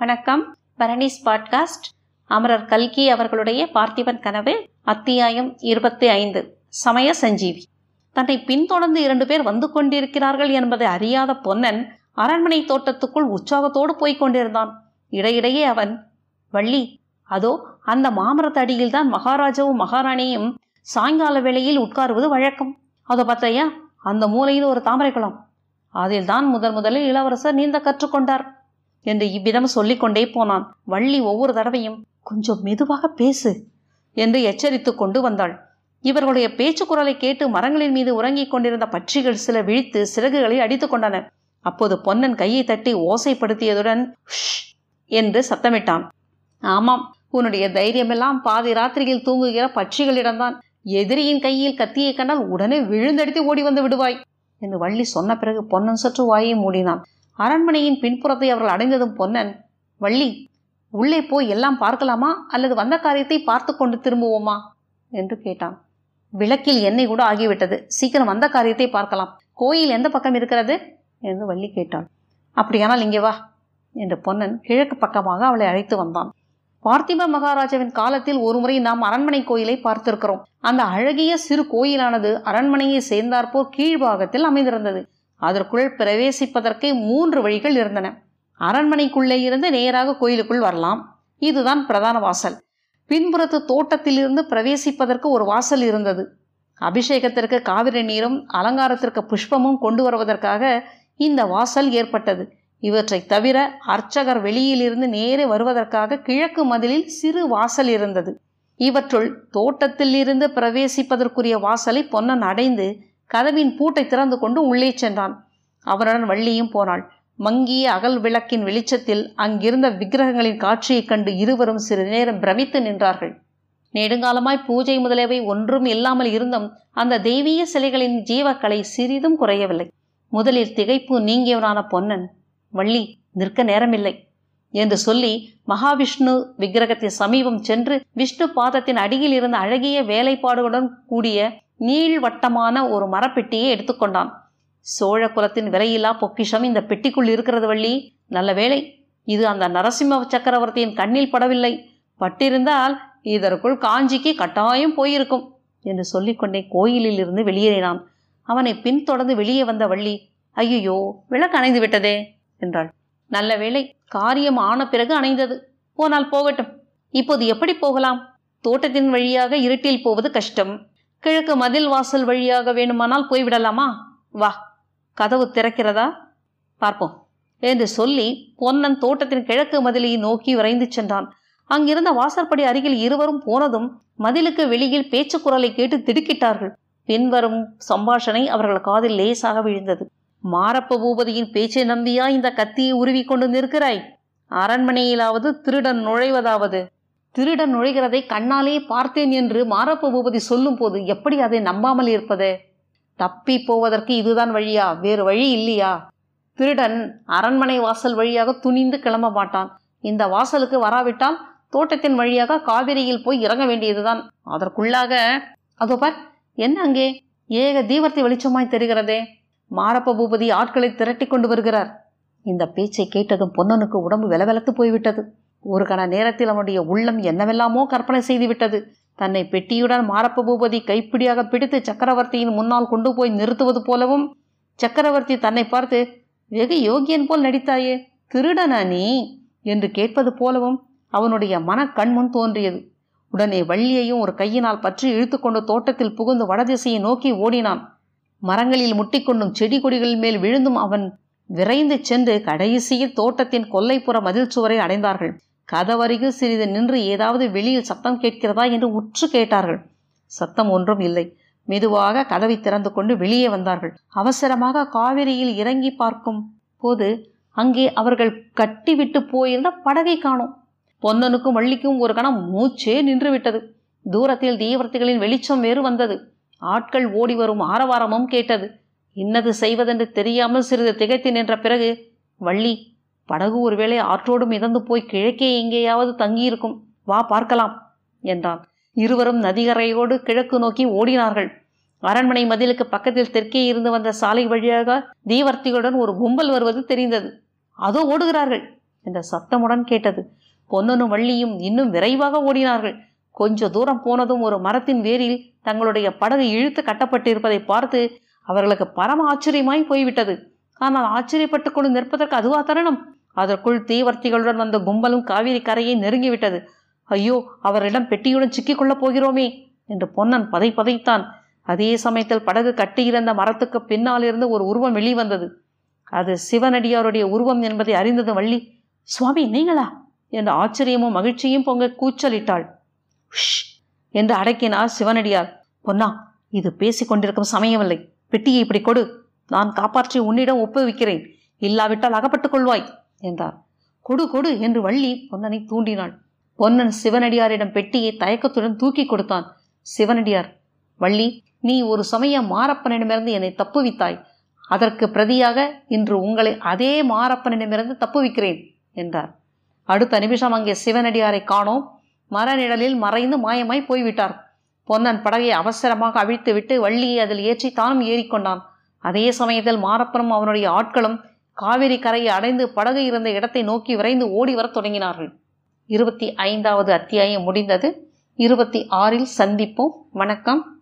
வணக்கம். பரணிஸ் பாட்காஸ்ட். அமரர் கல்கி அவர்களுடைய பார்த்திபன் கனவு அத்தியாயம் இருபத்தி ஐந்து சமய சஞ்சீவி. தன்னை பின்தொடர்ந்து இரண்டு பேர் வந்து கொண்டிருக்கிறார்கள் என்பதை அறியாத பொன்னன் அரண்மனை தோட்டத்துக்குள் உற்சாகத்தோடு போய்க் கொண்டிருந்தான். இடையிடையே அவன் வள்ளி அதோ அந்த மாமரத்தடியில் தான் மகாராஜாவும் மகாராணியும் சாயங்கால வேளையில் உட்காருவது வழக்கம். அதோ பார்த்தையா அந்த மூலையில் ஒரு தாமரை குளம். அதில் தான் முதன் முதலில் இளவரசர் நீந்த கற்றுக்கொண்டார் என்று இவ்விதம் சொல்லிக்கொண்டே போனான். வள்ளி ஒவ்வொரு தடவையும் கொஞ்சம் மெதுவாக பேசு என்று எச்சரித்து கொண்டு வந்தாள். இவர்களுடைய பேச்சு குரலை கேட்டு மரங்களின் மீது உறங்கிக் கொண்டிருந்த பட்சிகள் சில விழித்து சிறகுகளை அடித்துக் கொண்டன. அப்போது பொன்னன் கையை தட்டி ஓசைப்படுத்தியதுடன் "ஷ்" என்று சத்தமிட்டான். ஆமாம் உன்னுடைய தைரியமெல்லாம் பாதி ராத்திரியில் தூங்குகிற பட்சிகளிடம்தான். எதிரியின் கையில் கத்தியை கண்டால் உடனே விழுந்தடித்து ஓடி வந்து விடுவாய் என்று வள்ளி சொன்ன பிறகு பொன்னன் சற்று வாயை மூடினான். அரண்மனையின் பின்புறத்தை அவர்கள் அடைந்ததும் பொன்னன் வள்ளி உள்ளே போய் எல்லாம் பார்க்கலாமா? அல்லது வந்த காரியத்தை பார்த்து கொண்டு திரும்புவோமா? என்று கேட்டான். விளக்கில் எண்ணெய் கூட ஆகிவிட்டது. சீக்கிரம் வந்த காரியத்தை பார்க்கலாம். கோயில் எந்த பக்கம் இருக்கிறது? என்று வள்ளி கேட்டாள் அப்படியானால் இங்கே வா என்று பொன்னன் கிழக்கு பக்கமாக அவளை அழைத்து வந்தான். பார்த்திப மகாராஜாவின் காலத்தில் ஒருமுறை நாம் அரண்மனை கோயிலை பார்த்திருக்கிறோம். அந்த அழகிய சிறு கோயிலானது அரண்மனையை சேர்ந்தாற்போல் கீழ்பாகத்தில் அமைந்திருந்தது. அதற்குள் பிரவேசிப்பதற்கே மூன்று வழிகள் இருந்தன. அரண்மனைக்குள்ளே இருந்து நேராக கோயிலுக்குள் வரலாம். இதுதான் பிரதான வாசல். பின்புறத்து தோட்டத்திலிருந்து பிரவேசிப்பதற்கு ஒரு வாசல் இருந்தது. அபிஷேகத்திற்கு காவிரி நீரும் அலங்காரத்திற்கு புஷ்பமும் கொண்டு வருவதற்காக இந்த வாசல் ஏற்பட்டது. இவற்றை தவிர அர்ச்சகர் வெளியிலிருந்து நேரே வருவதற்காக கிழக்கு மதிலில் சிறு வாசல் இருந்தது. இவற்றுள் தோட்டத்தில் இருந்து பிரவேசிப்பதற்குரிய வாசலை பொன்னன் அடைந்து கதவின் பூட்டை திறந்து கொண்டு உள்ளே சென்றான். அவனுடன் வள்ளியும் போனாள். மங்கிய அகல் விளக்கின் வெளிச்சத்தில் அங்கிருந்த விக்கிரகங்களின் காட்சியைக் கண்டு இருவரும் சிறிது நேரம் பிரமித்து நின்றார்கள். நெடுங்காலமாய் பூஜை முதலியவை ஒன்றும் இல்லாமல் இருந்தும் அந்த தெய்வீக சிலைகளின் ஜீவக்கலை சிறிதும் குறையவில்லை. முதலில் திகைப்பு நீங்கியவனான பொன்னன் வள்ளி நிற்க நேரமில்லை என்று சொல்லி மகாவிஷ்ணு விக்கிரகத்தின் சமீபம் சென்று விஷ்ணு பாதத்தின் அடியில் இருந்த அழகிய வேலைப்பாடுகளுடன் கூடிய நீள்வட்டமான ஒரு மரப்பெட்டியை எடுத்துக்கொண்டான். சோழ குலத்தின் விலையில்லா பொக்கிஷம் இந்த பெட்டிக்குள் இருக்கிறது வள்ளி. நல்ல வேளை இது அந்த நரசிம்ம சக்கரவர்த்தியின் கண்ணில் படவில்லை. பட்டிருந்தால் இதற்குள் காஞ்சிக்கு கட்டாயம் போயிருக்கும் என்று சொல்லிக்கொண்டே கோயிலில் இருந்து வெளியேறினான். அவனை பின்தொடர்ந்து வெளியே வந்த வள்ளி ஐயோ விளக்கு அணைந்து விட்டதே என்றாள். நல்ல வேளை காரியம் ஆன பிறகு அணைந்தது. போனால் போகட்டும். இப்போது எப்படி போகலாம்? தோட்டத்தின் வழியாக இருட்டில் போவது கஷ்டம். கிழக்கு மதில் வாசல் வழியாக வேணுமானால் போய்விடலாமா? வா. கதவு திறக்கிறதா? பார்ப்போம். என்று சொல்லி பொன்னன் தோட்டத்தின் கிழக்கு மதிலை நோக்கி விரைந்து சென்றான். அங்கிருந்த வாசற்படி அருகில் இருவரும் போனதும் மதிலுக்கு வெளியில் பேச்சு குரலை கேட்டு திடுக்கிட்டார்கள். பின்வரும் சம்பாஷணை அவர்கள் காதில் லேசாக விழுந்தது. மாரப்ப பூபதியின் பேச்சை நம்பியா இந்த கத்தியை உருவி கொண்டு நிற்கிறாய்? அரண்மனையிலாவது திருடன் நுழைவதாவது? திருடன் நுழைகிறதை கண்ணாலே பார்த்தேன் என்று மாரப்ப பூபதி சொல்லும் போது எப்படி அதை நம்பாமல் இருப்பது? தப்பி போவதற்கு இதுதான் வழியா? வேறு வழி இல்லையா? திருடன் அரண்மனை வாசல் வழியாக துணிந்து கிளம்ப மாட்டான். இந்த வாசலுக்கு வராவிட்டால் தோட்டத்தின் வழியாக காவிரியில் போய் இறங்க வேண்டியதுதான். அதற்குள்ளாக அதோ பார் என்ன அங்கே? ஏக தீவர்த்தி வெளிச்சமாய் தெரிகிறதே. மாரப்ப பூபதி ஆட்களை திரட்டி கொண்டு வருகிறார். இந்த பேச்சை கேட்டதும் பொன்னனுக்கு உடம்பு வெலவெலத்து போய்விட்டது. ஒரு கண நேரத்தில் அவனுடைய உள்ளம் என்னவெல்லாமோ கற்பனை செய்துவிட்டது. தன்னை பெட்டியுடன் மாரப்ப பூபதி கைப்பிடியாக பிடித்து சக்கரவர்த்தியின் முன்னால் கொண்டு போய் நிறுத்துவது போலவும் சக்கரவர்த்தி தன்னை பார்த்து வெகு யோகியன் போல் நடித்தாயே திருடனா நீ? என்று கேட்பது போலவும் அவனுடைய மன கண்முன் தோன்றியது. உடனே வள்ளியையும் ஒரு கையினால் பற்றி இழுத்துக்கொண்டு தோட்டத்தில் புகுந்து வடதிசையை நோக்கி ஓடினான். மரங்களில் முட்டிக்கொண்டும் செடி கொடிகள் மேல் விழுந்தும் அவன் விரைந்து சென்று கடைசியில் தோட்டத்தின் கொல்லைப்புற மதில் சுவரை அடைந்தார்கள். கதவருகில் சிறிது நின்று ஏதாவது வெளியில் சத்தம் கேட்கிறதா என்று உற்று கேட்டார்கள். சத்தம் ஒன்றும் இல்லை. மெதுவாக கதவை திறந்து கொண்டு வெளியே வந்தார்கள். அவசரமாக காவிரியில் இறங்கி பார்க்கும் போது அங்கே அவர்கள் கட்டிவிட்டு போயிருந்த படகை காணோம். பொன்னனுக்கும் வள்ளிக்கும் ஒரு கணம் மூச்சே நின்று விட்டது தூரத்தில் தீவர்த்திகளின் வெளிச்சம் வேறு வந்தது. ஆட்கள் ஓடி வரும் ஆரவாரமும் கேட்டது. இன்னது செய்வதென்று தெரியாமல் சிறிது திகைத்து நின்ற பிறகு வள்ளி படகு ஒருவேளை ஆற்றோடு மிதந்து போய் கிழக்கே எங்கேயாவது தங்கியிருக்கும். வா பார்க்கலாம் என்றான். இருவரும் நதிகரையோடு கிழக்கு நோக்கி ஓடினார்கள். அரண்மனை மதிலுக்கு பக்கத்தில் தெற்கே இருந்து வந்த சாலை வழியாக தீவர்த்திகளுடன் ஒரு கும்பல் வருவது தெரிந்தது. அதோ ஓடுகிறார்கள் என்ற சத்தமுடன் கேட்டது. பொன்னனும் வள்ளியும் இன்னும் விரைவாக ஓடினார்கள். கொஞ்ச தூரம் போனதும் ஒரு மரத்தின் வேரில் தங்களுடைய படகு இழுத்து கட்டப்பட்டிருப்பதை பார்த்து அவர்களுக்கு பரம ஆச்சரியமாய் போய்விட்டது. ஆனால் ஆச்சரியப்பட்டு கொண்டு நிற்பதற்கு அதுவா தருணம்? அதற்குள் தீவர்த்திகளுடன் வந்த கும்பலும் காவிரி கரையை நெருங்கிவிட்டது. ஐயோ அவரிடம் பெட்டியுடன் சிக்கிக் கொள்ளப் போகிறோமே என்று பொன்னன் பதை பதைத்தான். அதே சமயத்தில் படகு கட்டியிருந்த மரத்துக்கு பின்னால் இருந்து ஒரு உருவம் வெளிவந்தது. அது சிவனடியாருடைய உருவம் என்பதை அறிந்தது வள்ளி. சுவாமி நீங்களா? என்று ஆச்சரியமும் மகிழ்ச்சியும் பொங்க கூச்சலிட்டாள். "ஷ்" என்று அடக்கினார் சிவனடியார். பொன்னா இது பேசிக் கொண்டிருக்கும் சமயமில்லை. பெட்டியை இப்படி கொடு. நான் காப்பாற்றி உன்னிடம் ஒப்புவிக்கிறேன். இல்லாவிட்டால் அகப்பட்டுக் கொள்வாய். என்றார். கொடு கொடு என்று வள்ளி பொன்னனை தூண்டினாள். பொன்னன் சிவனடியாரிடம் பெட்டியை தயக்கத்துடன் தூக்கி கொடுத்தான். சிவனடியார் வள்ளி நீ ஒரு சமயம் மாரப்பனிடமிருந்து என்னை தப்புவித்தாய். அதற்கு பிரதியாக இன்று உங்களை அதே மாரப்பனிடமிருந்து தப்புவிக்கிறேன் என்றார். அடுத்த நிமிஷம் அங்கே சிவனடியாரை காணோம். மரநிழலில் மறைந்து மாயமாய் போய்விட்டார். பொன்னன் படகை அவசரமாக அவிழ்த்துவிட்டு வள்ளியை அதில் ஏற்றி தானும் ஏறிக்கொண்டான். அதே சமயத்தில் மாரப்பனும் அவனுடைய ஆட்களும் காவிரி கரையை அடைந்து படகு இருந்த இடத்தை நோக்கி விரைந்து ஓடி வரத் தொடங்கினார்கள். இருபத்தி ஐந்தாவது அத்தியாயம் முடிந்தது. இருபத்தி ஆறில் சந்திப்போம். வணக்கம்.